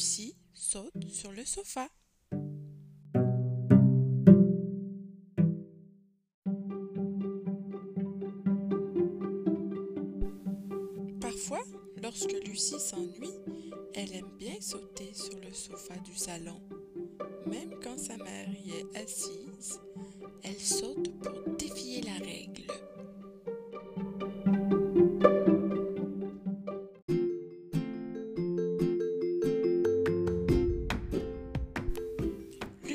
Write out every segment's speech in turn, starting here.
saute sur le sofa. Parfois, lorsque Lucie s'ennuie, elle aime bien sauter sur le sofa du salon. Même quand sa mère y est assise, elle saute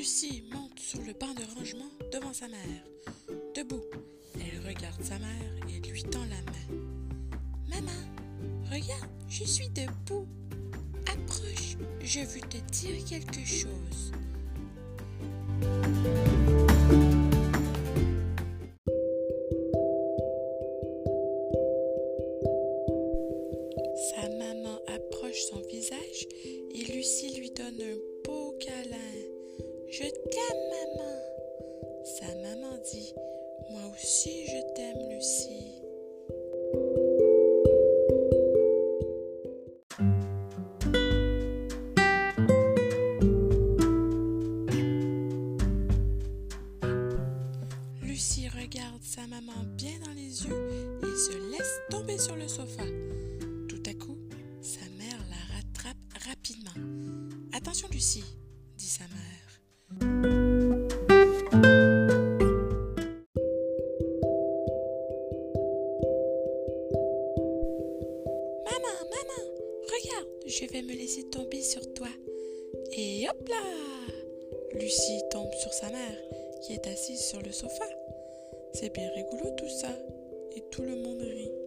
Lucie monte sur le banc de rangement devant sa mère. Debout, elle regarde sa mère et lui tend la main. Maman, regarde, je suis debout. Approche, je veux te dire quelque chose. Sa maman approche son visage et Lucie lui donne un beau câlin. Je t'aime, maman. Sa maman dit, moi aussi je t'aime, Lucie. Lucie regarde sa maman bien dans les yeux et se laisse tomber sur le sofa. Tout à coup, sa mère la rattrape rapidement. Attention Lucie, je vais me laisser tomber sur toi. Et hop là Lucie tombe sur sa mère, qui est assise sur le sofa. C'est bien rigolo tout ça, et tout le monde rit.